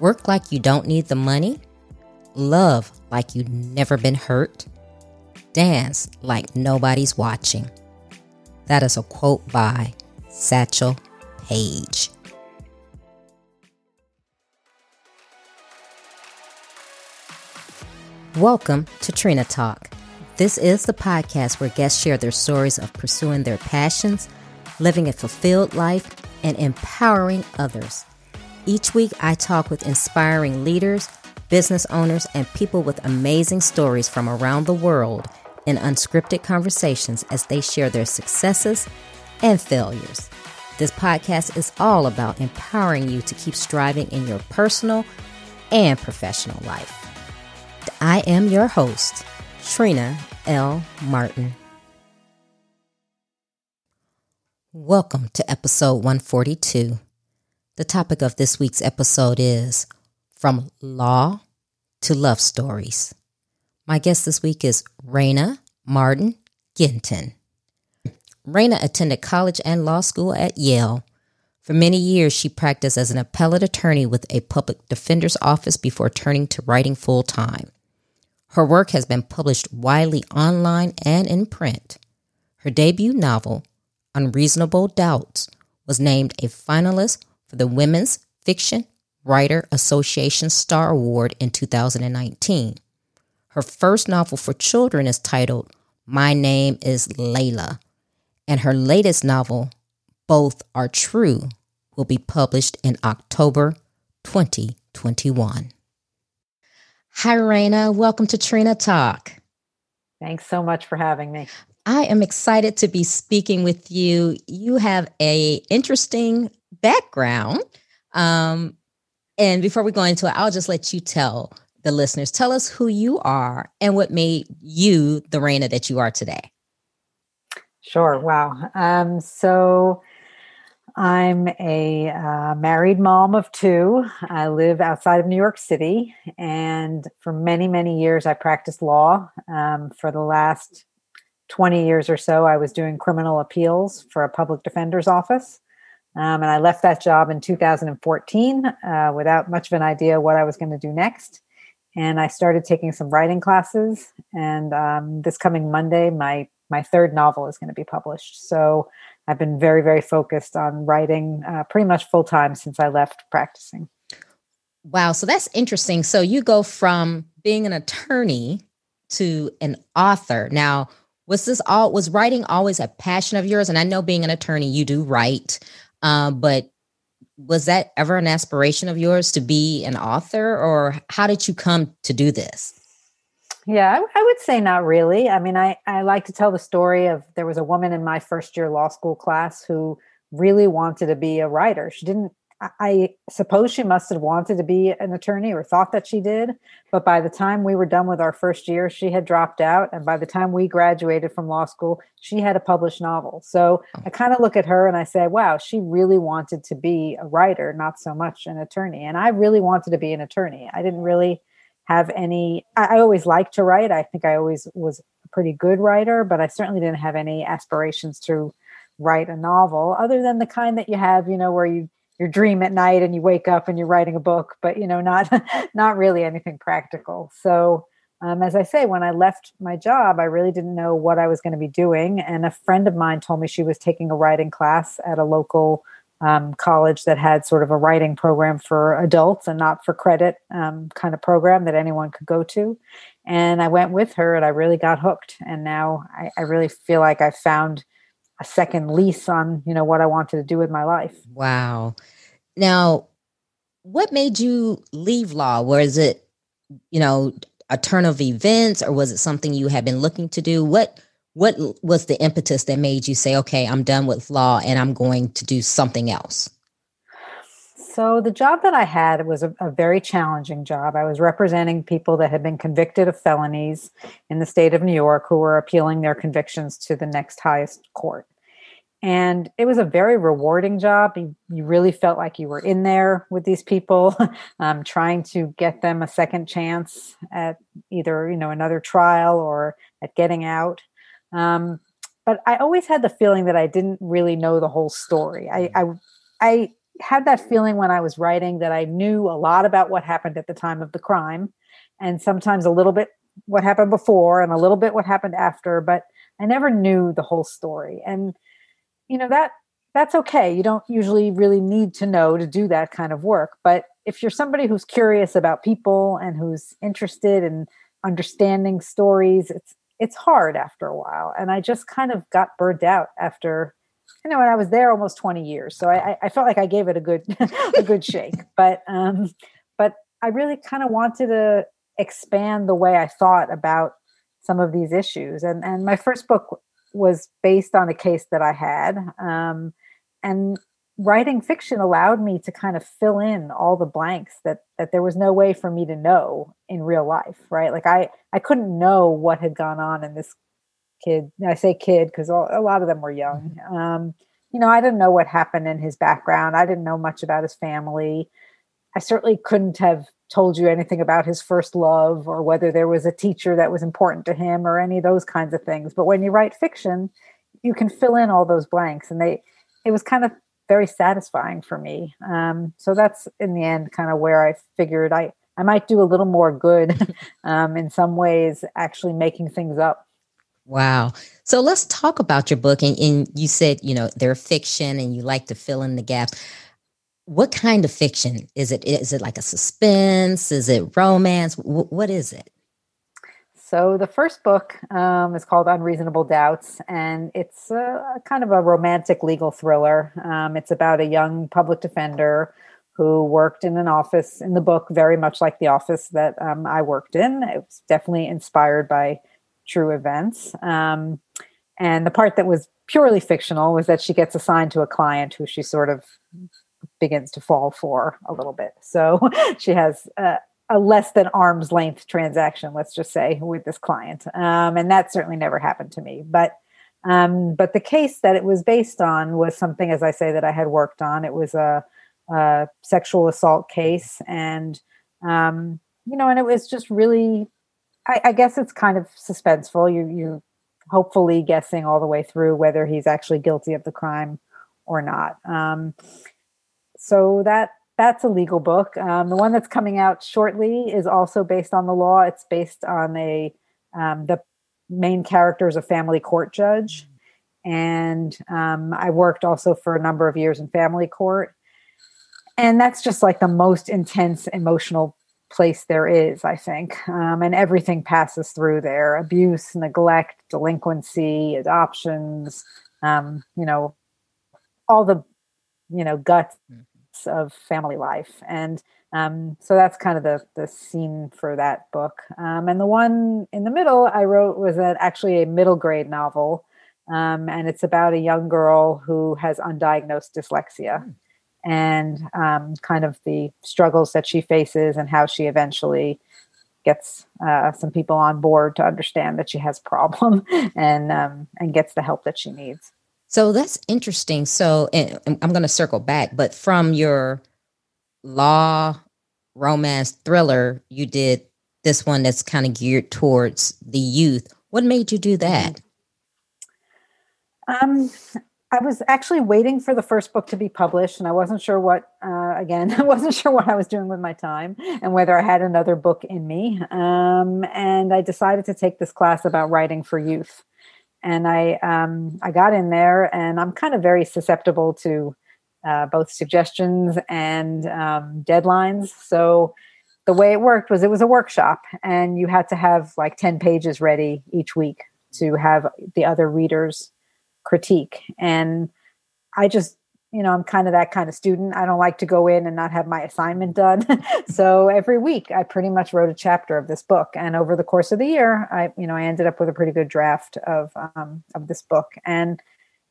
Work like you don't need the money. Love like you've never been hurt. Dance like nobody's watching. That is a quote by Satchel Paige. Welcome to Trina Talk. This is the podcast where guests share their stories of pursuing their passions, living a fulfilled life, and empowering others. Each week, I talk with inspiring leaders, business owners, and people with amazing stories from around the world in unscripted conversations as they share their successes and failures. This podcast is all about empowering you to keep striving in your personal and professional life. I am your host, Trina L. Martin. Welcome to episode 142. The topic of this week's episode is From Law to Love Stories. My guest this week is Reyna Marder Gentin. Reyna attended college and law school at Yale. For many years, she practiced as an appellate attorney with a public defender's office before turning to writing full time. Her work has been published widely online and in print. Her debut novel, Unreasonable Doubts, was named a finalist for the Women's Fiction Writer Association Star Award in 2019. Her first novel for children is titled My Name is Layla, and her latest novel, Both Are True, will be published in October 2021. Hi, Reyna. Welcome to Trina Talk. Thanks so much for having me. I am excited to be speaking with you. You have a interesting background. Um, and before we go into it, I'll just let you tell the listeners, tell us who you are and what made you the Reyna that you are today. Sure. Wow. Um, so I'm a uh, married mom of two. I live outside of New York City, and for many, many years, I practiced law. Um, for the last 20 years or so, I was doing criminal appeals for a public defender's office. Um, and I left that job in 2014 uh, without much of an idea what I was going to do next. And I started taking some writing classes. And um, this coming Monday, my my third novel is going to be published. So I've been very, very focused on writing uh, pretty much full time since I left practicing. Wow. So that's interesting. So you go from being an attorney to an author. Now, was this all, was writing always a passion of yours? And I know being an attorney, you do write, um, but was that ever an aspiration of yours to be an author or how did you come to do this? Yeah, I, I, would say not really. I mean, I, I like to tell the story of there was a woman in my first year law school class who really wanted to be a writer. She didn't, I, suppose she must have wanted to be an attorney or thought that she did. But by the time we were done with our first year, she had dropped out. And by the time we graduated from law school, she had a published novel. So oh. I kind of look at her and I say, wow, she really wanted to be a writer, not so much an attorney. And I really wanted to be an attorney. I didn't really have any I, I always liked to write i think i always was a pretty good writer but i certainly didn't have any aspirations to write a novel other than the kind that you have you know where you your dream at night and you wake up and you're writing a book but you know not not really anything practical so um, as i say when i left my job i really didn't know what i was going to be doing and a friend of mine told me she was taking a writing class at a local um, college that had sort of a writing program for adults and not for credit um, kind of program that anyone could go to. And I went with her and I really got hooked. And now I, I really feel like I found a second lease on, you know, what I wanted to do with my life. Wow. Now, what made you leave law? Was it, you know, a turn of events or was it something you had been looking to do? What what was the impetus that made you say, okay, I'm done with law and I'm going to do something else? So, the job that I had was a, a, very challenging job. I was representing people that had been convicted of felonies in the state of New York who were appealing their convictions to the next highest court. And it was a very rewarding job. You, you really felt like you were in there with these people, um, trying to get them a second chance at either you know another trial or at getting out. Um, but I always had the feeling that I didn't really know the whole story. I, I, I had that feeling when I was writing that I knew a lot about what happened at the time of the crime and sometimes a little bit what happened before and a little bit what happened after, but I never knew the whole story. And you know that that's okay. You don't usually really need to know to do that kind of work, but if you're somebody who's curious about people and who's interested in understanding stories, it's it's hard after a while. And I just kind of got burned out after you know, when I was there almost 20 years. So I, I felt like I gave it a good a good shake. But um, but I really kind of wanted to expand the way I thought about some of these issues. And and my first book was based on a case that I had. Um, and writing fiction allowed me to kind of fill in all the blanks that that there was no way for me to know in real life right like i i couldn't know what had gone on in this kid i say kid because a lot of them were young mm-hmm. um, you know i didn't know what happened in his background i didn't know much about his family i certainly couldn't have told you anything about his first love or whether there was a teacher that was important to him or any of those kinds of things but when you write fiction you can fill in all those blanks and they it was kind of very satisfying for me. Um, so that's in the end kind of where I figured I, I might do a little more good um, in some ways, actually making things up. Wow. So let's talk about your book. And, and you said, you know, they're fiction and you like to fill in the gaps. What kind of fiction is it? Is it like a suspense? Is it romance? W- what is it? So the first book um, is called Unreasonable Doubts, and it's a, kind of a romantic legal thriller. Um, it's about a young public defender who worked in an office in the book, very much like the office that um, I worked in. It was definitely inspired by true events. Um, and the part that was purely fictional was that she gets assigned to a client who she sort of begins to fall for a little bit. So she has uh, a less than arm's length transaction, let's just say, with this client. Um, and that certainly never happened to me. But um, but the case that it was based on was something, as I say, that I had worked on. It was a, a sexual assault case, and um, you know, and it was just really, I, I guess it's kind of suspenseful. You you hopefully guessing all the way through whether he's actually guilty of the crime or not. Um, so that that's a legal book. Um, the one that's coming out shortly is also based on the law. It's based on a um, the main character is a family court judge, and um, I worked also for a number of years in family court, and that's just like the most intense emotional place there is, I think. Um, and everything passes through there: abuse, neglect, delinquency, adoptions. Um, you know, all the you know guts. Mm of family life. And um, so that's kind of the, the scene for that book. Um, and the one in the middle I wrote was a, actually a middle grade novel. Um, and it's about a young girl who has undiagnosed dyslexia hmm. and um, kind of the struggles that she faces and how she eventually gets uh, some people on board to understand that she has a problem and um, and gets the help that she needs. So that's interesting. So I'm going to circle back, but from your law romance thriller, you did this one that's kind of geared towards the youth. What made you do that? Um, I was actually waiting for the first book to be published, and I wasn't sure what. Uh, again, I wasn't sure what I was doing with my time and whether I had another book in me. Um, and I decided to take this class about writing for youth and I um, I got in there, and I'm kind of very susceptible to uh, both suggestions and um, deadlines. So the way it worked was it was a workshop, and you had to have like ten pages ready each week to have the other readers critique. And I just you know, I'm kind of that kind of student. I don't like to go in and not have my assignment done. so every week I pretty much wrote a chapter of this book. And over the course of the year, I, you know, I ended up with a pretty good draft of, um, of this book. And,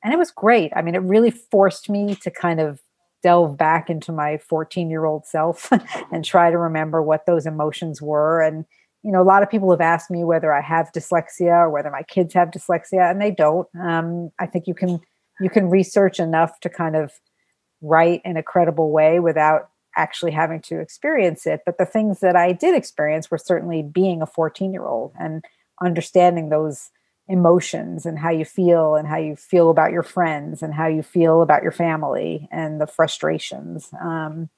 and it was great. I mean, it really forced me to kind of delve back into my 14 year old self and try to remember what those emotions were. And, you know, a lot of people have asked me whether I have dyslexia or whether my kids have dyslexia, and they don't. Um, I think you can you can research enough to kind of write in a credible way without actually having to experience it. But the things that I did experience were certainly being a 14 year old and understanding those emotions and how you feel and how you feel about your friends and how you feel about your family and the frustrations. Um,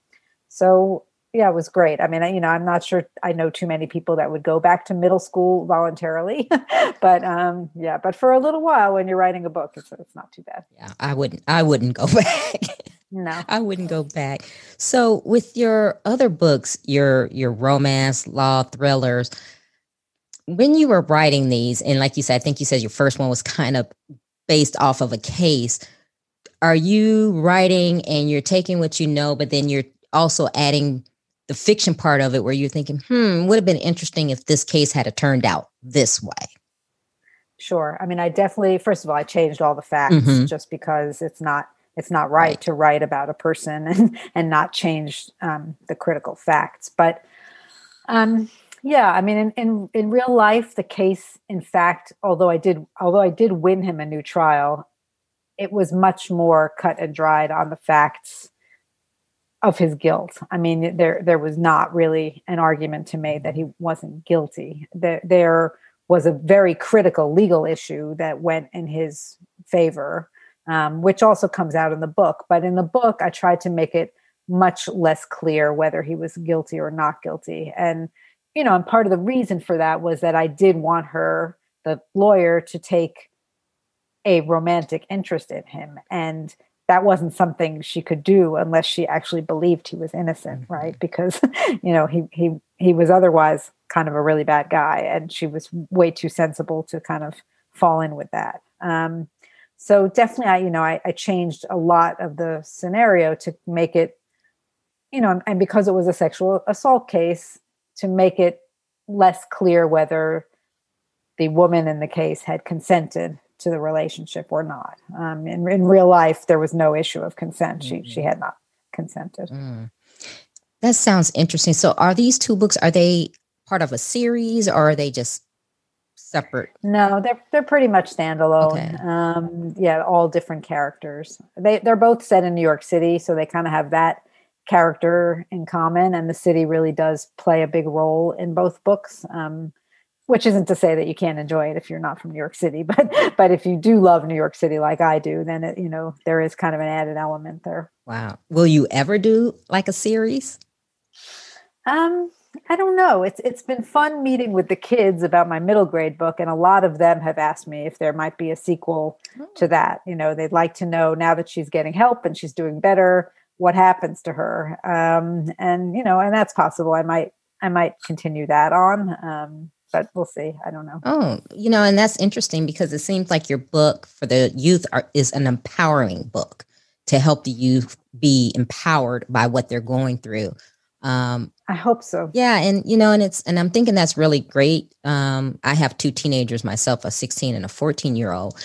so yeah, it was great. I mean, I, you know, I'm not sure I know too many people that would go back to middle school voluntarily, but um, yeah, but for a little while when you're writing a book, it's, it's not too bad. Yeah, I wouldn't, I wouldn't go back. no, I wouldn't go back. So with your other books, your, your romance, law, thrillers, when you were writing these, and like you said, I think you said your first one was kind of based off of a case. Are you writing and you're taking what you know, but then you're also adding the fiction part of it where you're thinking, hmm, would have been interesting if this case had turned out this way. Sure. I mean, I definitely, first of all, I changed all the facts mm-hmm. just because it's not it's not right, right, to write about a person and and not change um, the critical facts. But um, yeah, I mean, in, in in real life, the case, in fact, although I did although I did win him a new trial, it was much more cut and dried on the facts of his guilt. I mean, there there was not really an argument to make that he wasn't guilty. There there was a very critical legal issue that went in his favor, um, which also comes out in the book. But in the book, I tried to make it much less clear whether he was guilty or not guilty. And you know, and part of the reason for that was that I did want her, the lawyer, to take a romantic interest in him and that wasn't something she could do unless she actually believed he was innocent mm-hmm. right because you know he he he was otherwise kind of a really bad guy and she was way too sensible to kind of fall in with that um, so definitely i you know I, I changed a lot of the scenario to make it you know and because it was a sexual assault case to make it less clear whether the woman in the case had consented to the relationship or not. Um, in, in real life, there was no issue of consent. She mm-hmm. she had not consented. Mm. That sounds interesting. So, are these two books are they part of a series, or are they just separate? No, they're they're pretty much standalone. Okay. Um, yeah, all different characters. They they're both set in New York City, so they kind of have that character in common, and the city really does play a big role in both books. Um, which isn't to say that you can't enjoy it if you're not from New York City, but but if you do love New York City like I do, then it, you know there is kind of an added element there. Wow. Will you ever do like a series? Um, I don't know. It's it's been fun meeting with the kids about my middle grade book, and a lot of them have asked me if there might be a sequel oh. to that. You know, they'd like to know now that she's getting help and she's doing better, what happens to her. Um, and you know, and that's possible. I might I might continue that on. Um, but we'll see. I don't know. Oh, you know, and that's interesting because it seems like your book for the youth are, is an empowering book to help the youth be empowered by what they're going through. Um, I hope so. Yeah, and you know, and it's and I'm thinking that's really great. Um, I have two teenagers myself, a 16 and a 14 year old,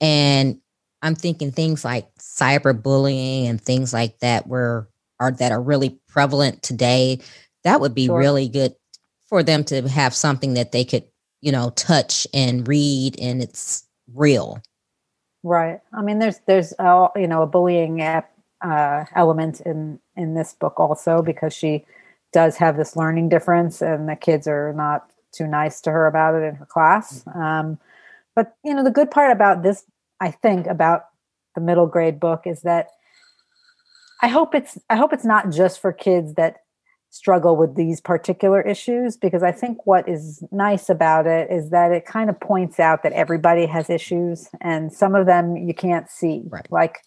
and I'm thinking things like cyberbullying and things like that were are that are really prevalent today. That would be sure. really good for them to have something that they could, you know, touch and read and it's real. Right. I mean, there's, there's, uh, you know, a bullying app, uh, element in, in this book also because she does have this learning difference and the kids are not too nice to her about it in her class. Mm-hmm. Um, but, you know, the good part about this, I think, about the middle grade book is that I hope it's I hope it's not just for kids that struggle with these particular issues because I think what is nice about it is that it kind of points out that everybody has issues and some of them you can't see. Right. Like,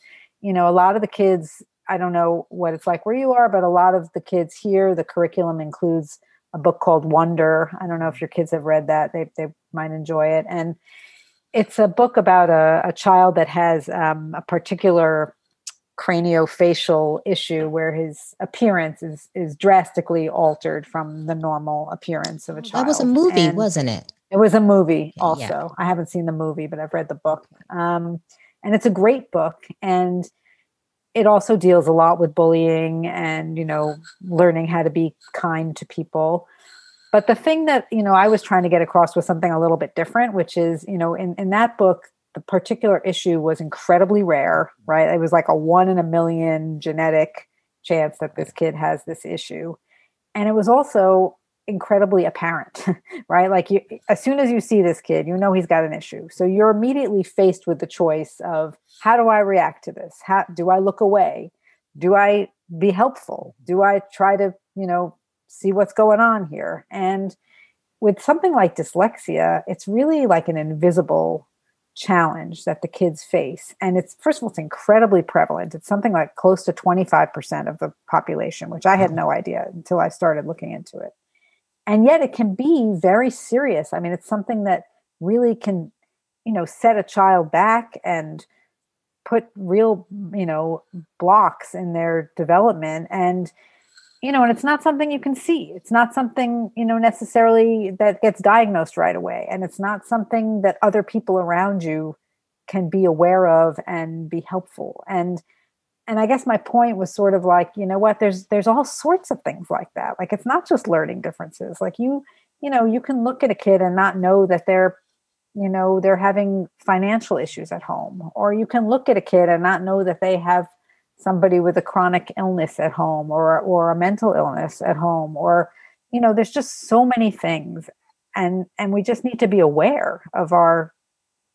you know, a lot of the kids, I don't know what it's like where you are, but a lot of the kids here, the curriculum includes a book called Wonder. I don't know if your kids have read that. They, they might enjoy it. And it's a book about a, a child that has um, a particular craniofacial issue where his appearance is is drastically altered from the normal appearance of a child. That was a movie, and wasn't it? It was a movie also. Yeah. I haven't seen the movie, but I've read the book. Um, and it's a great book and it also deals a lot with bullying and you know learning how to be kind to people but the thing that you know i was trying to get across was something a little bit different which is you know in, in that book the particular issue was incredibly rare, right? It was like a one in a million genetic chance that this kid has this issue. And it was also, incredibly apparent, right? Like you, as soon as you see this kid, you know he's got an issue. So you're immediately faced with the choice of how do I react to this? How do I look away? Do I be helpful? Do I try to, you know, see what's going on here? And with something like dyslexia, it's really like an invisible challenge that the kids face. And it's, first of all, it's incredibly prevalent. It's something like close to 25% of the population, which I had mm-hmm. no idea until I started looking into it. And yet it can be very serious. I mean, it's something that really can, you know, set a child back and put real, you know, blocks in their development. And you know, and it's not something you can see. It's not something, you know, necessarily that gets diagnosed right away. And it's not something that other people around you can be aware of and be helpful. And and I guess my point was sort of like, you know what, there's there's all sorts of things like that. Like it's not just learning differences. Like you, you know, you can look at a kid and not know that they're you know they're having financial issues at home or you can look at a kid and not know that they have somebody with a chronic illness at home or or a mental illness at home or you know there's just so many things and and we just need to be aware of our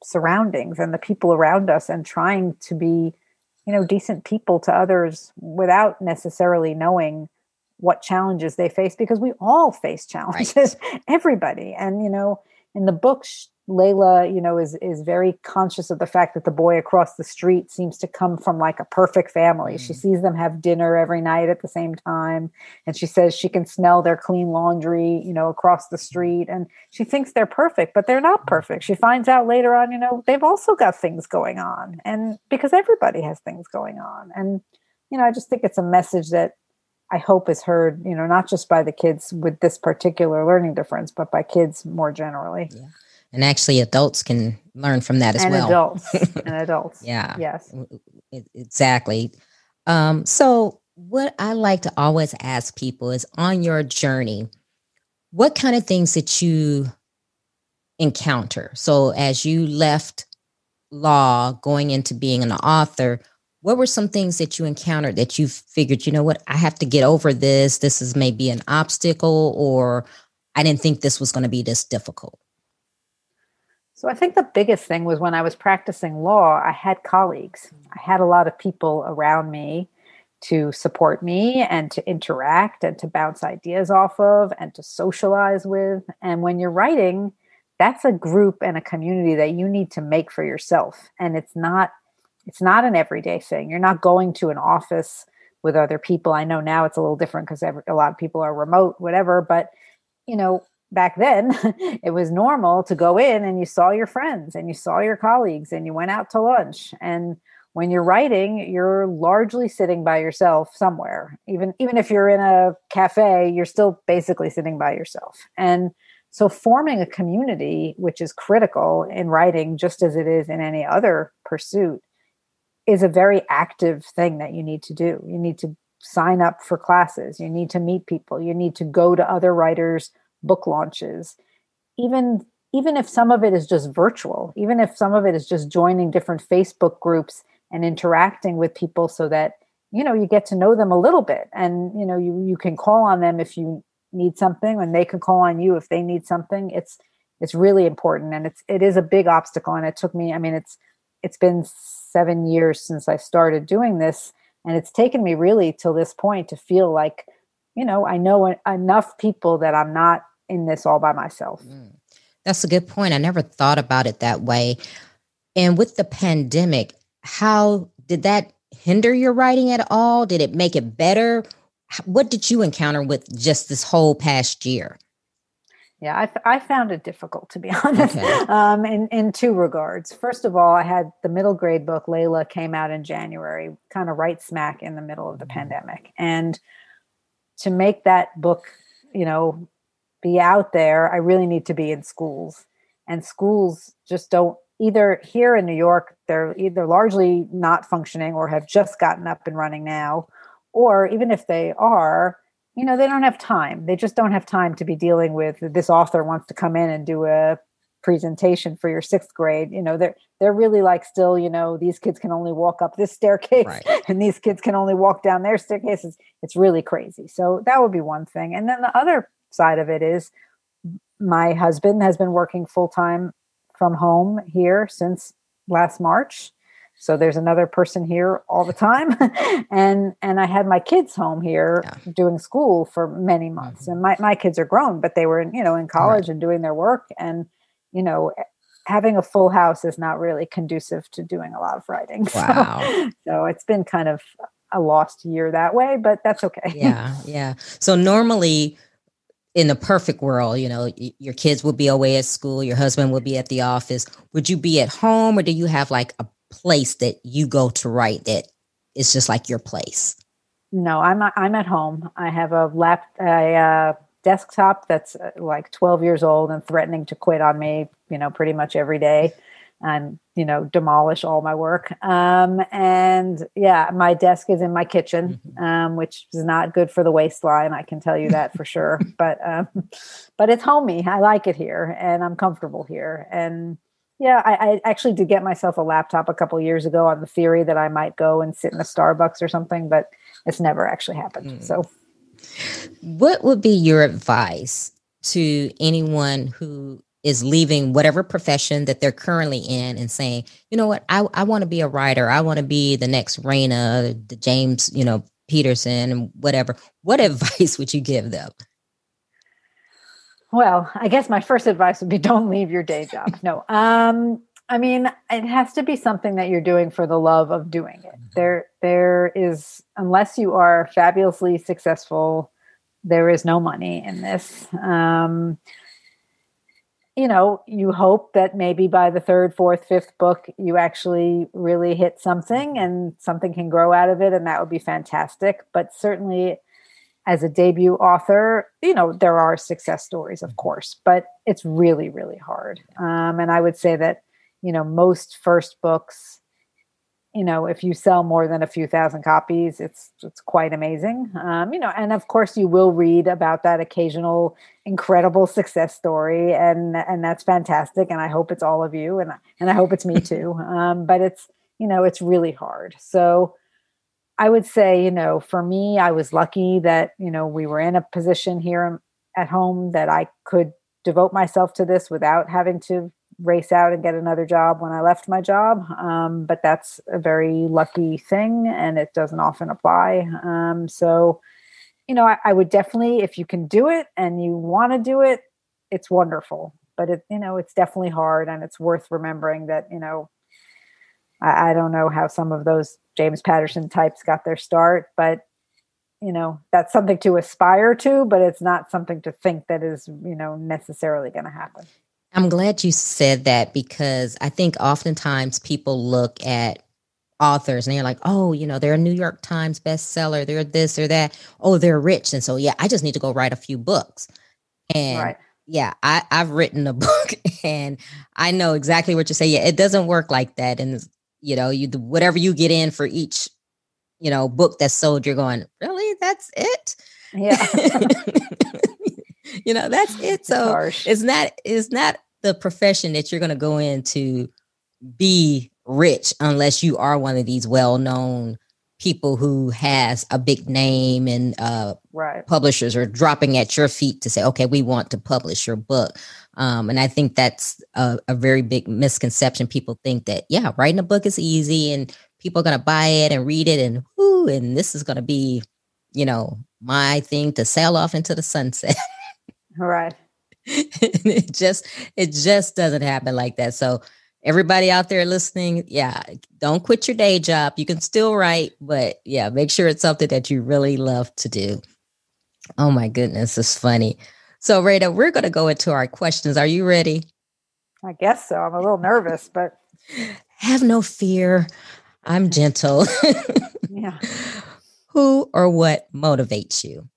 surroundings and the people around us and trying to be you know decent people to others without necessarily knowing what challenges they face because we all face challenges right. everybody and you know in the book Layla, you know, is is very conscious of the fact that the boy across the street seems to come from like a perfect family. Mm. She sees them have dinner every night at the same time, and she says she can smell their clean laundry, you know, across the street, and she thinks they're perfect, but they're not mm. perfect. She finds out later on, you know, they've also got things going on, and because everybody has things going on, and you know, I just think it's a message that I hope is heard, you know, not just by the kids with this particular learning difference, but by kids more generally. Yeah and actually adults can learn from that as and well. adults. And adults. Yeah. Yes. Exactly. Um, so what i like to always ask people is on your journey what kind of things that you encounter? So as you left law going into being an author what were some things that you encountered that you figured you know what? I have to get over this. This is maybe an obstacle or i didn't think this was going to be this difficult so I think the biggest thing was when I was practicing law, I had colleagues. I had a lot of people around me to support me and to interact and to bounce ideas off of and to socialize with. And when you're writing, that's a group and a community that you need to make for yourself. And it's not it's not an everyday thing. You're not going to an office with other people. I know now it's a little different because a lot of people are remote, whatever, but you know, back then it was normal to go in and you saw your friends and you saw your colleagues and you went out to lunch. And when you're writing you're largely sitting by yourself somewhere. Even even if you're in a cafe you're still basically sitting by yourself. And so forming a community which is critical in writing just as it is in any other pursuit is a very active thing that you need to do. You need to sign up for classes. You need to meet people. You need to go to other writers book launches even even if some of it is just virtual even if some of it is just joining different facebook groups and interacting with people so that you know you get to know them a little bit and you know you you can call on them if you need something and they can call on you if they need something. It's it's really important and it's it is a big obstacle and it took me i mean it's it's been 7 years since i started doing this and it's taken me really till this point to feel like you know i know enough people that i'm not in this all by myself. Mm. That's a good point. I never thought about it that way. And with the pandemic, how did that hinder your writing at all? Did it make it better? What did you encounter with just this whole past year? Yeah, I, I found it difficult to be honest. Okay. Um, in in two regards. First of all, I had the middle grade book. Layla came out in January, kind of right smack in the middle of the mm-hmm. pandemic, and to make that book, you know, be out there, I really need to be in schools. And schools just don't either here in New York, they're either largely not functioning or have just gotten up and running now, or even if they are, you know, they don't have time. They just don't have time to be dealing with this author wants to come in and do a presentation for your sixth grade. You know, they're they're really like still, you know, these kids can only walk up this staircase right. and these kids can only walk down their staircases. It's really crazy. So that would be one thing. And then the other side of it is my husband has been working full time from home here since last March. So there's another person here all the time. and and I had my kids home here yeah. doing school for many months. Mm-hmm. And my, my kids are grown, but they were in, you know, in college right. and doing their work. And, you know, having a full house is not really conducive to doing a lot of writing. Wow. So, so it's been kind of a lost year that way, but that's okay. Yeah. Yeah. So normally in the perfect world, you know, your kids would be away at school, your husband would be at the office. Would you be at home or do you have like a place that you go to write that is just like your place? No, I'm I'm at home. I have a lap a uh, desktop that's uh, like 12 years old and threatening to quit on me, you know, pretty much every day and you know demolish all my work. Um, and yeah my desk is in my kitchen mm-hmm. um, which is not good for the waistline i can tell you that for sure. But um, but it's homey. I like it here and i'm comfortable here. And yeah I, I, actually did get myself a laptop a couple years ago on the theory that i might go and sit in a starbucks or something but it's never actually happened. Mm. so what would be your advice to anyone who is leaving whatever profession that they're currently in and saying, you know what, I, I want to be a writer. I want to be the next Reyna, the James, you know, Patterson and whatever. What advice would you give them? Well, I guess my first advice would be don't leave your day job. No. Um, I mean, it has to be something that you're doing for the love of doing it. Mm-hmm. There there is unless you are fabulously successful, there is no money in this. Um, you know, you hope that maybe by the third, fourth, fifth book, you actually really hit something and something can grow out of it, and that would be fantastic. But certainly, as a debut author, you know, there are success stories, of course, but it's really, really hard. Um, and I would say that, you know, most first books you know if you sell more than a few thousand copies it's it's quite amazing. Um, you know and of course you will read about that occasional incredible success story and and that's fantastic and i hope it's all of you and and i hope it's me too. Um, but it's you know it's really hard. So i would say you know for me i was lucky that you know we were in a position here at home that i could devote myself to this without having to race out and get another job when I left my job. Um, but that's a very lucky thing and it doesn't often apply. Um, so, you know, I, I, would definitely, if you can do it and you want to do it, it's wonderful. But it, you know, it's definitely hard and it's worth remembering that, you know, I, I don't know how some of those James Patterson types got their start, but you know that's something to aspire to but it's not something to think that is you know necessarily going to happen I'm glad you said that because I think oftentimes people look at authors and they're like, oh, you know, they're a New York Times bestseller, they're this or that. Oh, they're rich. And so, yeah, I just need to go write a few books. And right. yeah, I, I've written a book and I know exactly what you say. Yeah, it doesn't work like that. And, you know, you whatever you get in for each, you know, book that's sold, you're going, really? That's it? Yeah. you know, that's it. So it's, it's not, it's not the profession that you're going to go into be rich unless you are one of these well-known people who has a big name and uh, right. publishers are dropping at your feet to say, okay, we want to publish your book. Um, and I think that's a, a, very big misconception. People think that, yeah, writing a book is easy and people are going to buy it and read it and whoo, and this is going to be, you know, my thing to sail off into the sunset. right. it just it just doesn't happen like that. So everybody out there listening, yeah, don't quit your day job. You can still write, but yeah, make sure it's something that you really love to do. Oh my goodness, it's funny. So Rita, we're going to go into our questions. Are you ready? I guess so. I'm a little nervous, but have no fear. I'm gentle. yeah. Who or what motivates you?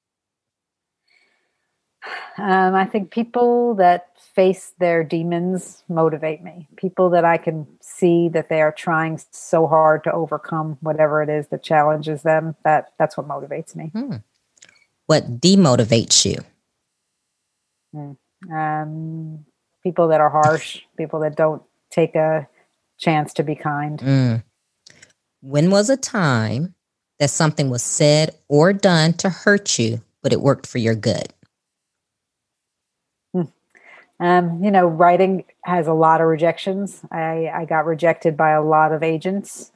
Um, I think people that face their demons motivate me. People that I can see that they are trying so hard to overcome whatever it is that challenges them. That that's what motivates me. Hmm. What demotivates you? Hmm. Um, people that are harsh. people that don't take a chance to be kind. Mm. When was a time that something was said or done to hurt you, but it worked for your good? Um, you know, writing has a lot of rejections. I, I got rejected by a lot of agents,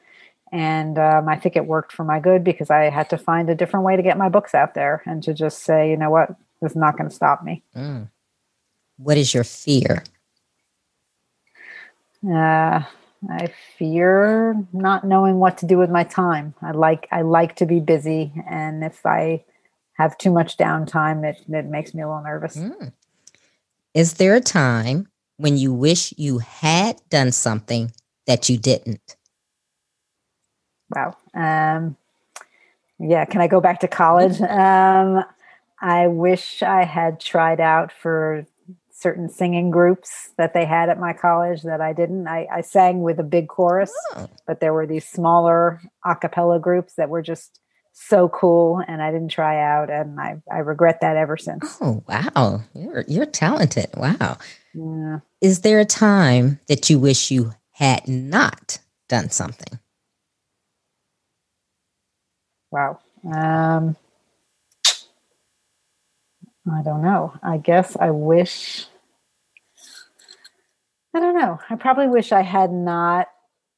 and um, I think it worked for my good because I had to find a different way to get my books out there and to just say, you know what, this is not going to stop me. Mm. What is your fear? Uh, I fear not knowing what to do with my time. I like I like to be busy, and if I have too much downtime, it it makes me a little nervous. Mm. Is there a time when you wish you had done something that you didn't? Wow. Um, yeah. Can I go back to college? Um, I wish I had tried out for certain singing groups that they had at my college that I didn't. I, I sang with a big chorus, oh. but there were these smaller a cappella groups that were just so cool and I didn't try out and I, I regret that ever since. Oh wow. You're you're talented. Wow. Yeah. Is there a time that you wish you had not done something? Wow. Um I don't know. I guess I wish I don't know. I probably wish I had not.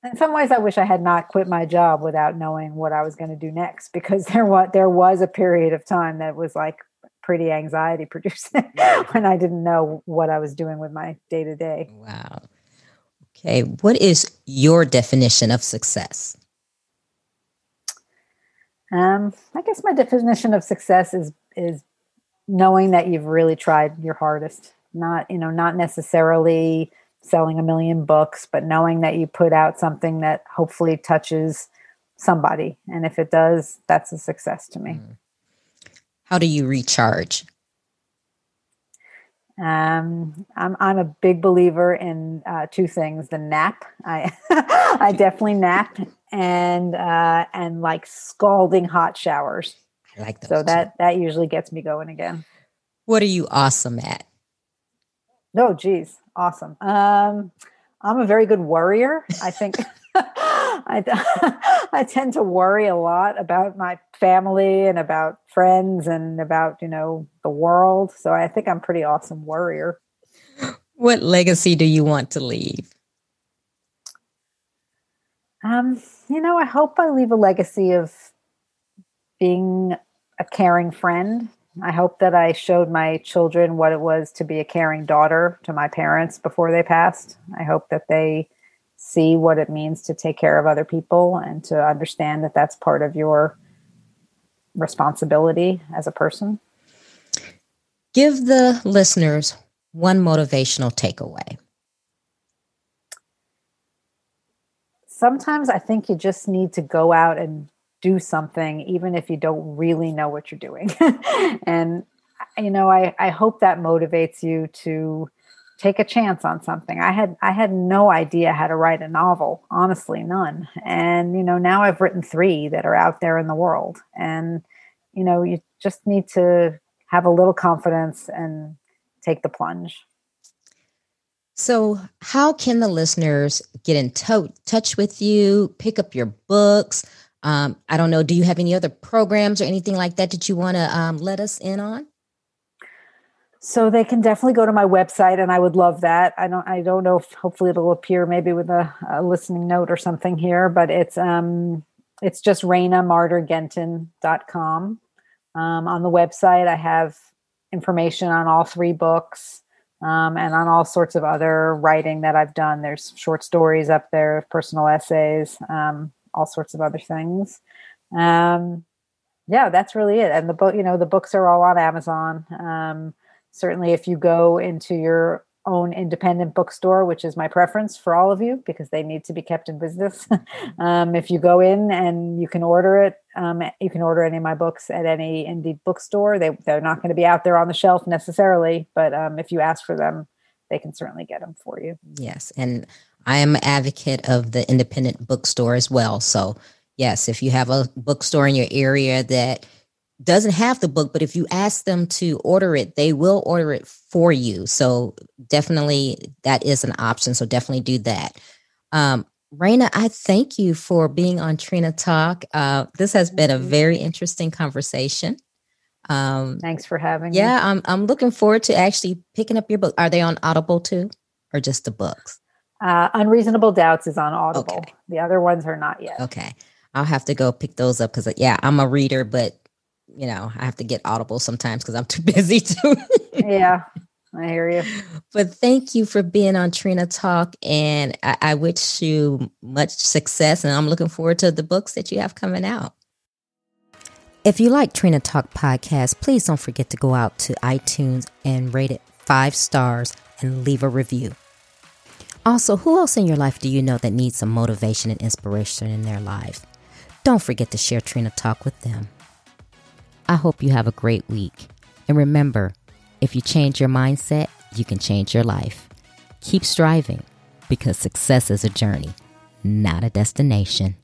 In some ways, I wish I had not quit my job without knowing what I was going to do next, because there was there was a period of time that was like pretty anxiety producing when I didn't know what I was doing with my day to day. Wow. Okay, what is your definition of success? Um, I guess my definition of success is is knowing that you've really tried your hardest. Not you know not necessarily selling a million books, but knowing that you put out something that hopefully touches somebody. And if it does, that's a success to me. Mm. How do you recharge? Um, I'm I'm a big believer in uh, two things: the nap. I I definitely nap, and uh, and like scalding hot showers. I like those. So too. that that usually gets me going again. What are you awesome at? No, oh, geez awesome. Um, I'm a very good worrier. I think I, I tend to worry a lot about my family and about friends and about, you know, the world. So I think I'm pretty awesome worrier. What legacy do you want to leave? Um, you know, I hope I leave a legacy of being a caring friend I hope that I showed my children what it was to be a caring daughter to my parents before they passed. I hope that they see what it means to take care of other people and to understand that that's part of your responsibility as a person. Give the listeners one motivational takeaway. Sometimes I think you just need to go out and do something even if you don't really know what you're doing. And you know I, I hope that motivates you to take a chance on something. I had i had no idea how to write a novel honestly none. And you know now i've written three that are out there in the world. And you know you just need to have a little confidence and take the plunge. So, how can the listeners get in to- touch with you, pick up your books? Um, I don't know. Do you have any other programs or anything like that that you want to um, let us in on? So they can definitely go to my website, and I would love that. I don't. I don't know if hopefully it'll appear maybe with a, a listening note or something here, but it's um it's just ReynaMarderGentin.com. Um, on the website, I have information on all three books um, and on all sorts of other writing that I've done. There's short stories up there, personal essays. Um, all sorts of other things. Um, yeah, that's really it. And the book, you know, the books are all on Amazon. Um, certainly, if you go into your own independent bookstore, which is my preference for all of you because they need to be kept in business. um, if you go in and you can order it, um, you can order any of my books at any indie bookstore. They, they're not going to be out there on the shelf necessarily, but um, if you ask for them, they can certainly get them for you. Yes. And I am an advocate of the independent bookstore as well. So, yes, if you have a bookstore in your area that doesn't have the book, but if you ask them to order it, they will order it for you. So, definitely that is an option. So, definitely do that. Um, Reyna, I thank you for being on Trina Talk. Uh, this has been a very interesting conversation. Um, Thanks for having yeah, me. Yeah, I'm I'm looking forward to actually picking up your book. Are they on Audible too, or just the books? Uh, Unreasonable Doubts is on Audible. Okay. The other ones are not yet. Okay, I'll have to go pick those up because yeah, I'm a reader, but you know I have to get Audible sometimes because I'm too busy to. yeah, I hear you. But thank you for being on Trina Talk, and I, I wish you much success. And I'm looking forward to the books that you have coming out. If you like Trina Talk podcast, please don't forget to go out to iTunes and rate it five stars and leave a review. Also, who else in your life do you know that needs some motivation and inspiration in their lives? Don't forget to share Trina Talk with them. I hope you have a great week. And remember, if you change your mindset, you can change your life. Keep striving because success is a journey, not a destination.